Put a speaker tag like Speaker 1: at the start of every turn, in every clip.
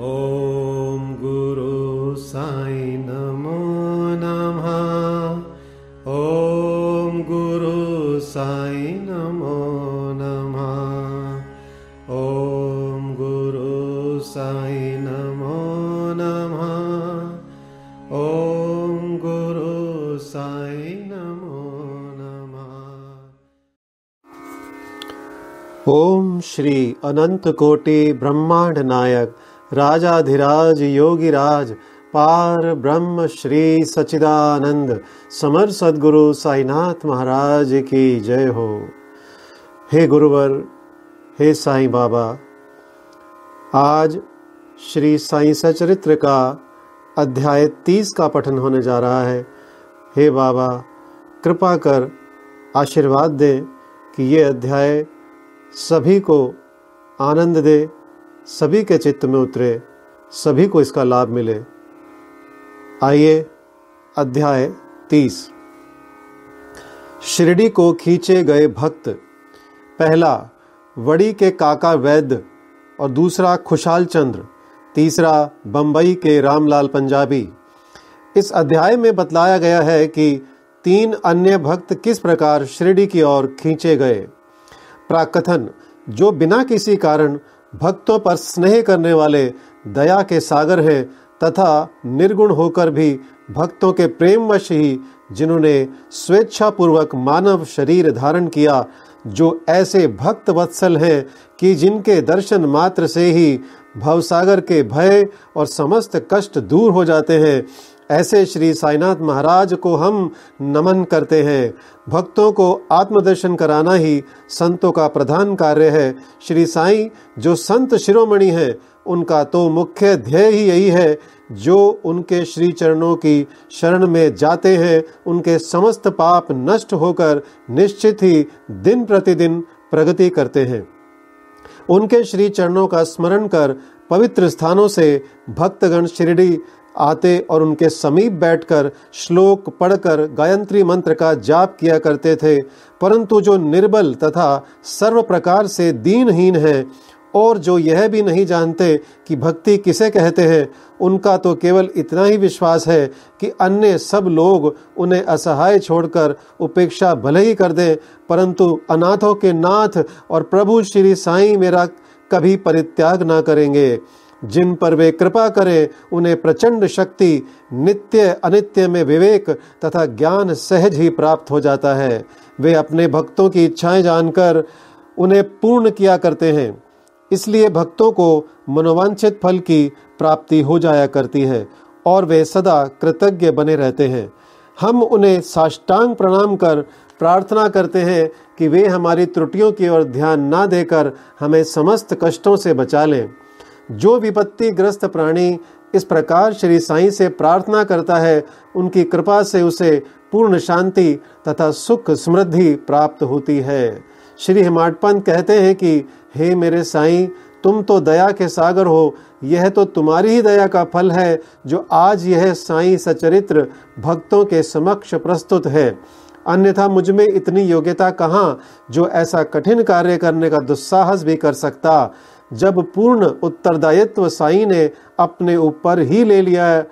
Speaker 1: ॐ गुरु साई नमो नमः। ॐ गुरु साई नमो नमः। ॐ गुरु साई नमो नमः। ॐ गुरु साई नमो नमः। ओम श्री अनंत कोटि ब्रह्मांड नायक राजाधिराज योगिराज, पार ब्रह्म श्री सचिदानंद समर सदगुरु साईनाथ महाराज की जय हो। हे गुरुवर, हे साईं बाबा, आज श्री साईं सचरित्र का अध्याय तीस का पठन होने जा रहा है। हे बाबा, कृपा कर आशीर्वाद दें कि ये अध्याय सभी को आनंद दे सभी के चित्त में उतरे, सभी को इसका लाभ मिले। आइए, अध्याय तीस। शिरडी को खींचे गए भक्त, पहला वड़ी के काका वैद्य और दूसरा खुशाल चंद्र, तीसरा बंबई के रामलाल पंजाबी। इस अध्याय में बतलाया गया है कि तीन अन्य भक्त किस प्रकार शिरडी की ओर खींचे गए। प्राकथन जो बिना किसी कारण भक्तों पर स्नेह करने वाले दया के सागर हैं, तथा निर्गुण होकर भी भक्तों के प्रेमवश ही जिन्होंने स्वेच्छापूर्वक मानव शरीर धारण किया, जो ऐसे भक्त वत्सल हैं कि जिनके दर्शन मात्र से ही भवसागर के भय और समस्त कष्ट दूर हो जाते हैं। ऐसे श्री साईनाथ महाराज को हम नमन करते हैं। भक्तों को आत्मदर्शन कराना ही संतों का प्रधान कार्य है। श्री साईं, जो संत शिरोमणि हैं, उनका तो मुख्य ध्येय ही यही है, जो उनके श्री चरणों की शरण में जाते हैं, उनके समस्त पाप नष्ट होकर निश्चित ही दिन प्रतिदिन प्रगति करते हैं। उनके श्री चरणों का स्मरण कर पवित्र स्थानों से भक्तगण शिरडी आते और उनके समीप बैठकर श्लोक पढ़कर गायत्री मंत्र का जाप किया करते थे, परंतु जो निर्बल तथा सर्व प्रकार से दीनहीन है और जो यह भी नहीं जानते कि भक्ति किसे कहते हैं, उनका तो केवल इतना ही विश्वास है कि अन्य सब लोग उन्हें असहाय छोड़कर उपेक्षा भले ही कर दें, परंतु अनाथों के नाथ और प्रभु श्री साईं मेरा कभी परित्याग ना करेंगे। जिन पर वे कृपा करें, उन्हें प्रचंड शक्ति, नित्य, अनित्य में विवेक तथा ज्ञान सहज ही प्राप्त हो जाता है। वे अपने भक्तों की इच्छाएँ जानकर उन्हें पूर्ण किया करते हैं। इसलिए भक्तों को मनोवांछित फल की प्राप्ति हो जाया करती है और वे सदा कृतज्ञ बने रहते हैं। हम उन्हें साष्टांग प्रणाम कर प्रार्थना करते हैं कि वे हमारी त्रुटियों की ओर ध्यान ना देकर हमें समस्त कष्टों से बचा लें। जो विपत्ति ग्रस्त प्राणी इस प्रकार श्री साईं से प्रार्थना करता है, उनकी कृपा से उसे पूर्ण शांति तथा सुख समृद्धि प्राप्त होती है। श्री हिमाट पंत कहते हैं कि, हे मेरे साईं, तुम तो दया के सागर हो, यह तो तुम्हारी ही दया का फल है, जो आज यह साईं सचरित्र भक्तों के समक्ष प्रस्तुत है। अन्यथा मुझमें इतनी योग्यता कहाँ, जो ऐसा कठिन कार्य करने का दुस्साहस भी कर सकता? जब पूर्ण उत्तरदायित्व साई ने अपने ऊपर ही ले लिया है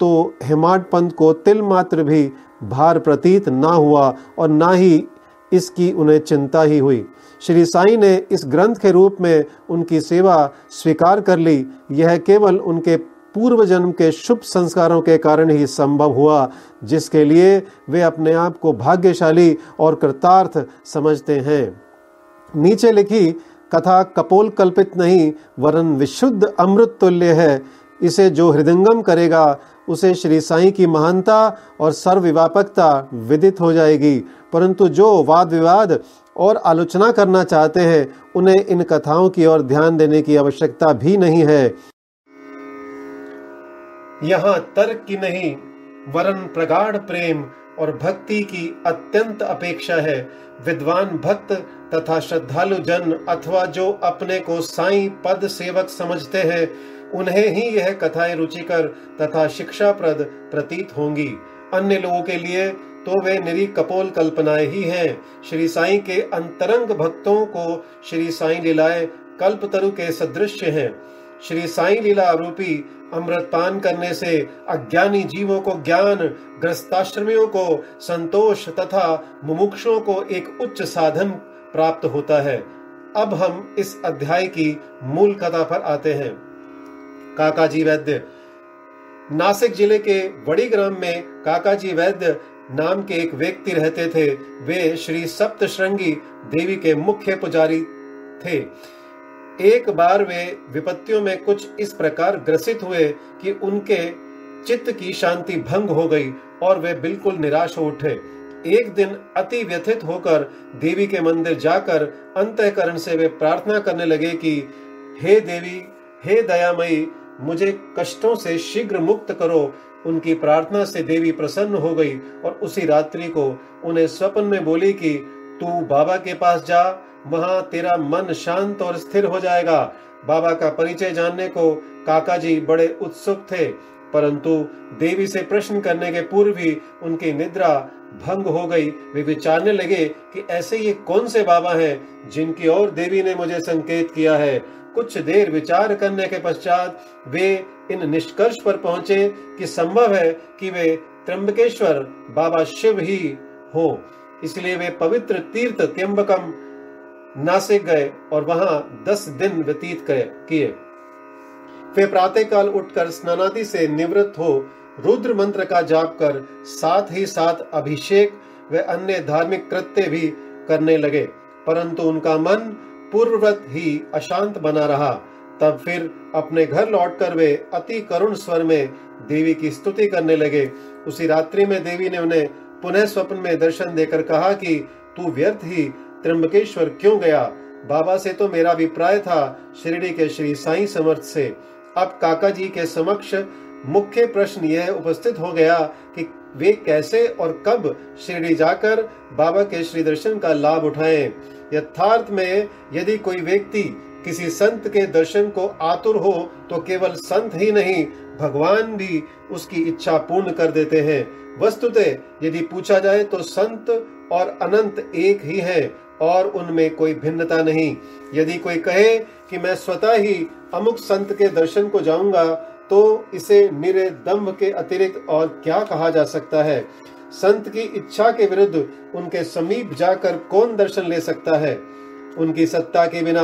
Speaker 1: तो हेमाड पंत को तिल मात्र भी भार प्रतीत ना हुआ और ना ही इसकी उन्हें चिंता ही हुई। श्री साई ने इस ग्रंथ के रूप में उनकी सेवा स्वीकार कर ली। यह केवल उनके पूर्व जन्म के शुभ संस्कारों के कारण ही संभव हुआ, जिसके लिए वे अपने आप को भाग्यशाली और कृतार्थ समझते हैं। नीचे लिखी कथा कपोल कल्पित नहीं, वरन विशुद्ध अमृत तुल्य है। इसे जो हृदंगम करेगा, उसे श्री साईं की महानता और सर्वव्यापकता विदित हो जाएगी। परंतु जो वाद विवाद और आलोचना करना चाहते हैं, उन्हें इन कथाओं की ओर ध्यान देने की आवश्यकता भी नहीं है। यहाँ तर्क की नहीं, वरन प्रगाढ़ प्रेम और भक्ति की अत्यंत अपेक्षा है। विद्वान भक्त तथा श्रद्धालु जन अथवा जो अपने को साईं पद सेवक समझते हैं, उन्हें ही यह कथाएँ रुचिकर तथा शिक्षाप्रद प्रतीत होंगी। अन्य लोगों के लिए तो वे निरी कपोल कल्पनाएँ ही हैं। श्री साईं के अंतरंग भक्तों को श्री साईं लीलाएँ कल्पतरु के सदृश हैं। श्री साई लीला रूपी अमृत पान करने से अज्ञानी जीवों को ज्ञान, ग्रस्ताश्रमियों को संतोष तथा मुमुक्षों को एक उच्च साधन प्राप्त होता है। अब हम इस अध्याय की मूल कथा पर आते हैं। काकाजी वैद्य, नासिक ज़िले के बड़ी ग्राम में काकाजी वैद्य नाम के एक व्यक्ति रहते थे। वे श्री सप्तश्रृंगी देवी के मुख्य पुजारी थे। एक बार वे विपत्तियों में कुछ इस प्रकार ग्रसित हुए कि उनके चित्त की शांति भंग हो गई और वे बिल्कुल निराश हो उठे। एक दिन अति व्यथित होकर देवी के मंदिर जाकर अंतकरण से वे प्रार्थना करने लगे कि, हे देवी, हे दयामयी, मुझे कष्टों से शीघ्र मुक्त करो। उनकी प्रार्थना से देवी प्रसन्न हो गई और उसी रात्रि को उन्हें स्वप्न में बोली कि तू बाबा के पास जा, वहाँ तेरा मन शांत और स्थिर हो जाएगा। बाबा का परिचय जानने को काका जी बड़े उत्सुक थे, परंतु देवी से प्रश्न करने के पूर्व ही उनकी निद्रा भंग हो गई। वे विचारने लगे कि ऐसे ये कौन से बाबा हैं जिनकी ओर देवी ने मुझे संकेत किया है। कुछ देर विचार करने के पश्चात वे इन निष्कर्ष पर पहुँचे कि संभव है कि वे त्र्यंबकेश्वर बाबा शिव ही हो। इसलिए वे पवित्र तीर्थ त्र्यंबकम नासिक गए और वहाँ दस दिन व्यतीत किए। वे प्रातःकाल उठकर स्नानादि से निवृत्त हो रुद्र मंत्र का जाप कर साथ ही साथ अभिषेक व अन्य धार्मिक कृत्य भी करने लगे, परंतु उनका मन पूर्ववत ही अशांत बना रहा। तब फिर अपने घर लौटकर वे अति करुण स्वर में देवी की स्तुति करने लगे। उसी रात्रि में देवी ने उन्हें पुनः स्वप्न में दर्शन देकर कहा कि, तू व्यर्थ ही, त्र्यंबकेश्वर क्यों गया? बाबा से तो मेरा अभिप्राय था शिरडी के श्री साई समर्थ से। अब काका जी के समक्ष मुख्य प्रश्न यह उपस्थित हो गया कि वे कैसे और कब शिरडी जाकर बाबा के श्री दर्शन का लाभ उठाएँ। यथार्थ में यदि कोई व्यक्ति किसी संत के दर्शन को आतुर हो तो केवल संत ही नहीं भगवान भी उसकी इच्छा पूर्ण कर देते हैं। वस्तुतः यदि पूछा जाए तो संत और अनंत एक ही है और उनमें कोई भिन्नता नहीं। यदि कोई कहे कि मैं स्वतः ही अमुक संत के दर्शन को जाऊँगा तो इसे निरे दम्भ के अतिरिक्त और क्या कहा जा सकता है? संत की इच्छा के विरुद्ध उनके समीप जाकर कौन दर्शन ले सकता है? उनकी सत्ता के बिना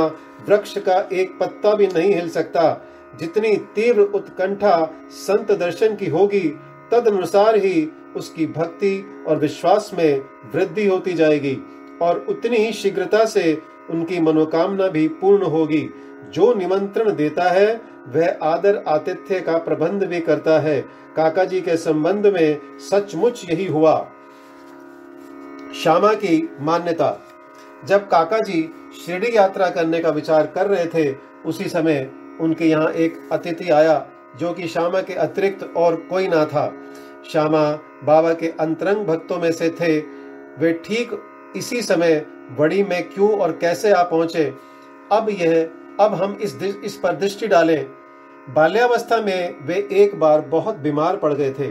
Speaker 1: वृक्ष का एक पत्ता भी नहीं हिल सकता। जितनी तीव्र उत्कंठा संत दर्शन की होगी तद अनुसार ही उसकी भक्ति और विश्वास में वृद्धि होती जाएगी, और उतनी ही शीघ्रता से उनकी मनोकामना भी पूर्ण होगी। जो निमंत्रण देता है, वह आदर आतिथ्य का प्रबंध भी करता है। काका जी के संबंध में सचमुच यही हुआ। श्यामा की मान्यता। जब काका जी शिरडी यात्रा करने का विचार कर रहे थे, उसी समय उनके यहाँ एक अतिथि आया जो कि श्यामा के अतिरिक्त और कोई ना था। श्यामा बाबा के अंतरंग भक्तों में से थे। वे ठीक इसी समय बड़ी में क्यों और कैसे आ पहुँचे? अब यह, अब हम इस इस पर दृष्टि डालें। बाल्यावस्था में वे एक बार बहुत बीमार पड़ गए थे।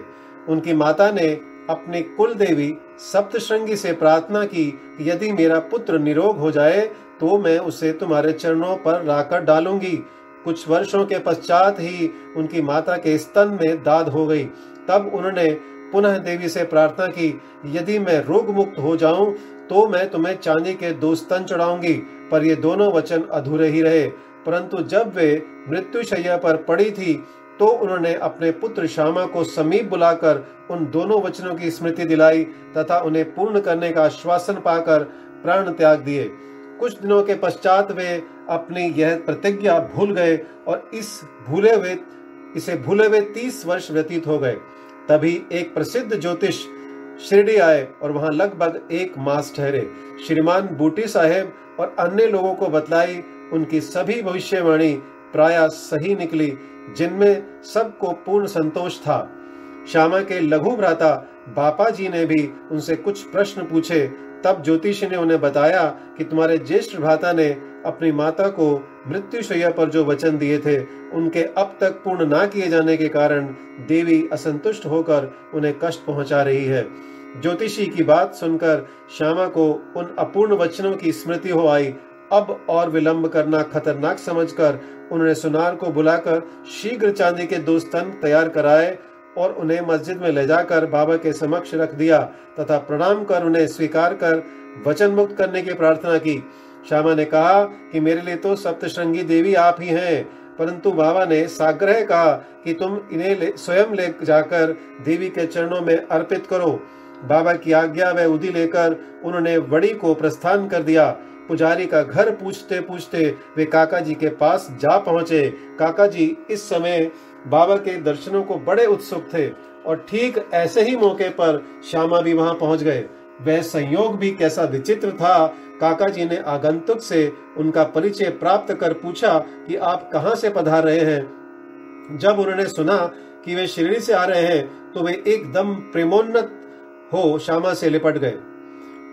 Speaker 1: उनकी माता ने अपनी कुल देवी सप्तश्रृंगी से प्रार्थना की कि यदि मेरा पुत्र निरोग हो जाए तो मैं उसे तुम्हारे चरणों पर राकर डालूँगी। कुछ वर्षों के पश्चात ही उनकी माता के स्तन में दाद हो गई। तब उन्होंने पुनः देवी से प्रार्थना की, यदि मैं रोग मुक्त हो जाऊँ तो मैं तुम्हें चांदी के दो स्तन चढ़ाऊँगी। पर ये दोनों वचन अधूरे ही रहे। परंतु जब वे मृत्यु शैया पर पड़ी थी तो उन्होंने अपने पुत्र श्यामा को समीप बुलाकर उन दोनों वचनों की स्मृति दिलाई तथा उन्हें पूर्ण करने का आश्वासन पाकर प्राण त्याग दिए। कुछ दिनों के पश्चात वे अपनी यह प्रतिज्ञा भूल गए और इस भूले हुए, इसे भूले हुए तीस वर्ष व्यतीत हो गए। तभी एक प्रसिद्ध ज्योतिष शिरडी आए और वहाँ लगभग एक मास ठहरे। श्रीमान बूटी साहेब और अन्य लोगों को बतलाई, उनकी सभी भविष्यवाणी प्राय सही निकली, जिनमें सबको पूर्ण संतोष था। श्यामा के लघु भ्राता बापा जी ने भी उनसे कुछ प्रश्न पूछे तब ज्योतिषी ने उन्हें बताया कि तुम्हारे ज्येष्ठ भ्राता ने अपनी माता को मृत्यु शैया पर जो वचन दिए थे, उनके अब तक पूर्ण ना किए जाने के कारण देवी असंतुष्ट होकर उन्हें कष्ट पहुँचा रही है। ज्योतिषी की बात सुनकर श्यामा को उन अपूर्ण वचनों की स्मृति हो आई। अब और विलंब करना खतरनाक समझकर उन्होंने सुनार को बुलाकर शीघ्र चांदी के दो स्तंभ तैयार कराए और उन्हें मस्जिद में ले जाकर बाबा के समक्ष रख दिया तथा प्रणाम कर उन्हें स्वीकार कर वचन मुक्त करने की प्रार्थना की। श्यामा ने कहा कि मेरे लिए तो सप्तश्रृंगी देवी आप ही हैं परंतु बाबा ने साग्रह कहा कि तुम इन्हें ले, स्वयं ले जाकर देवी के चरणों में अर्पित करो। बाबा की आज्ञा व उदी लेकर उन्होंने वड़ी को प्रस्थान कर दिया। पुजारी का घर पूछते पूछते वे काका जी के पास जा पहुँचे। काका जी इस समय बाबा के दर्शनों को बड़े उत्सुक थे और ठीक ऐसे ही मौके पर श्यामा भी वहाँ पहुँच गए। वह संयोग भी कैसा विचित्र था काका जी ने आगंतुक से उनका परिचय प्राप्त कर पूछा कि आप कहाँ से पधार रहे हैं। जब उन्होंने सुना कि वे शिरडी से आ रहे हैं तो वे एकदम प्रेमोन्नत हो श्यामा से लिपट गए।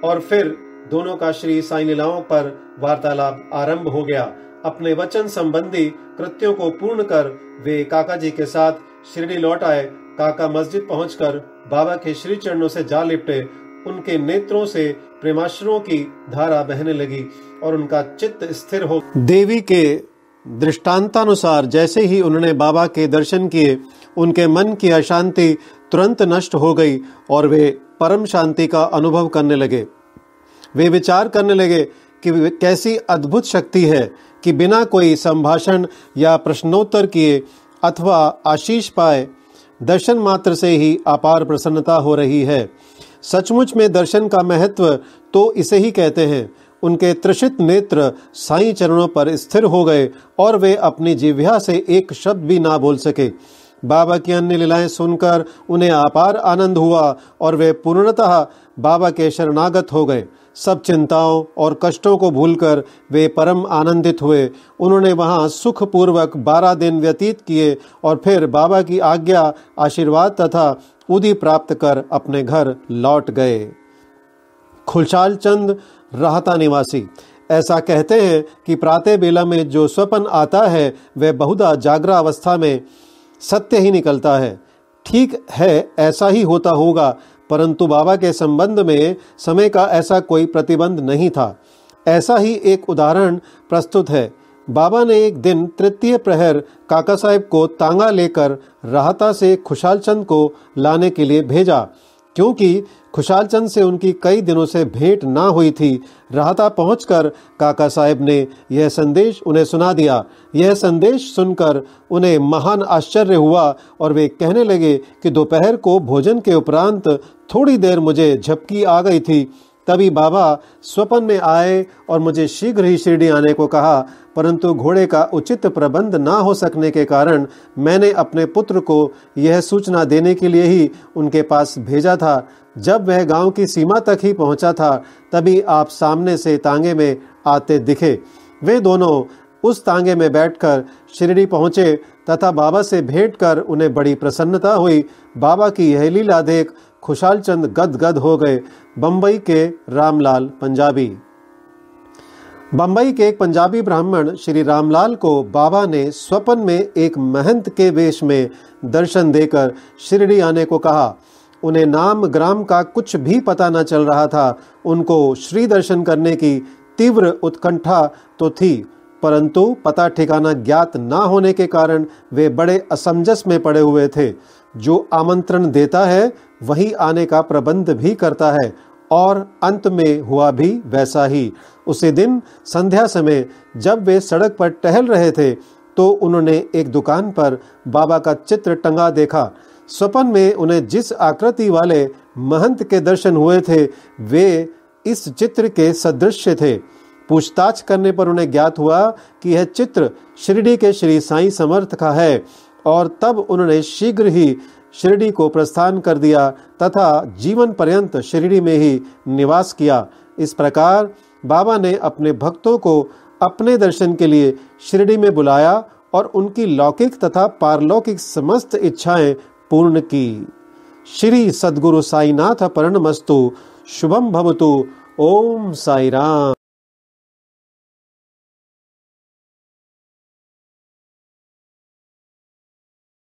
Speaker 1: और फिर दोनों का श्री साई लीलाओं पर वार्तालाप आरंभ हो गया। अपने वचन संबंधी कृत्यों को पूर्ण कर वे काका जी के साथ शिरडी लौट आए। काका मस्जिद पहुंचकर बाबा के श्री चरणों से जा लिपटे। उनके नेत्रों से प्रेमाश्रुओं की धारा बहने लगी और उनका चित्त स्थिर हो देवी के दृष्टांतानुसार जैसे ही उन्होंने बाबा के दर्शन किए, उनके मन की अशांति तुरंत नष्ट हो गई और वे परम शांति का अनुभव करने लगे। वे विचार करने लगे कि कैसी अद्भुत शक्ति है कि बिना कोई संभाषण या प्रश्नोत्तर किए अथवा आशीष पाए, दर्शन मात्र से ही अपार प्रसन्नता हो रही है। सचमुच में दर्शन का महत्व तो इसे ही कहते हैं। उनके त्रिषित नेत्र साई चरणों पर स्थिर हो गए और वे अपनी जिव्या से एक शब्द भी ना बोल सके। बाबा की अन्य लीलाएँ सुनकर उन्हें अपार आनंद हुआ और वे पूर्णतः बाबा के शरणागत हो गए। सब चिंताओं और कष्टों को भूलकर वे परम आनंदित हुए। उन्होंने वहाँ सुखपूर्वक बारह दिन व्यतीत किए और फिर बाबा की आज्ञा, आशीर्वाद तथा उदी प्राप्त कर अपने घर लौट गए। खुलचाल चंद, राहता निवासी, ऐसा कहते हैं कि प्रातः बेला में जो स्वपन आता है, वह बहुधा जागरा अवस्था में सत्य ही निकलता है। ठीक है, ऐसा ही होता होगा, परंतु बाबा के संबंध में समय का ऐसा कोई प्रतिबंध नहीं था। ऐसा ही एक उदाहरण प्रस्तुत है। बाबा ने एक दिन तृतीय प्रहर काका साहेब को तांगा लेकर राहता से खुशालचंद को लाने के लिए भेजा। क्योंकि खुशाल चंद से उनकी कई दिनों से भेंट ना हुई थी, राहता पहुंचकर काका साहेब ने यह संदेश उन्हें सुना दिया। यह संदेश सुनकर उन्हें महान आश्चर्य हुआ और वे कहने लगे कि दोपहर को भोजन के उपरांत थोड़ी देर मुझे झपकी आ गई थी। तभी बाबा स्वपन में आए और मुझे शीघ्र ही शिरडी आने को कहा, परंतु घोड़े का उचित प्रबंध ना हो सकने के कारण मैंने अपने पुत्र को यह सूचना देने के लिए ही उनके पास भेजा था। जब वह गाँव की सीमा तक ही पहुँचा था, तभी आप सामने से तांगे में आते दिखे। वे दोनों उस तांगे में बैठकर शिरडी पहुँचे तथा बाबा से भेंट कर उन्हें बड़ी प्रसन्नता हुई। बाबा की यह लीला देख खुशाल चंद गद गद हो गए बम्बई के रामलाल पंजाबी। बम्बई के एक पंजाबी ब्राह्मण श्री रामलाल को बाबा ने स्वपन में एक महंत के वेश में दर्शन देकर शिरडी आने को कहा। उन्हें नाम ग्राम का कुछ भी पता न चल रहा था। उनको श्री दर्शन करने की तीव्र उत्कंठा तो थी, परंतु पता ठिकाना ज्ञात ना होने के कारण वे बड़े असमंजस में पड़े हुए थे। जो आमंत्रण देता है वही आने का प्रबंध भी करता है और अंत में हुआ भी वैसा ही। उसी दिन संध्या समय जब वे सड़क पर टहल रहे थे तो उन्होंने एक दुकान पर बाबा का चित्र टंगा देखा। स्वपन में उन्हें जिस आकृति वाले महंत के दर्शन हुए थे, वे इस चित्र के सदृश्य थे। पूछताछ करने पर उन्हें ज्ञात हुआ कि यह चित्र शिरडी के श्री साई समर्थ का है और तब उन्होंने शीघ्र ही शिरडी को प्रस्थान कर दिया तथा जीवन पर्यंत शिरडी में ही निवास किया। इस प्रकार बाबा ने अपने भक्तों को अपने दर्शन के लिए शिरडी में बुलाया और उनकी लौकिक तथा पारलौकिक समस्त इच्छाएँ पूर्ण की। श्री सदगुरु साईनाथ मस्तु शुभम भवतु, ओम साई राम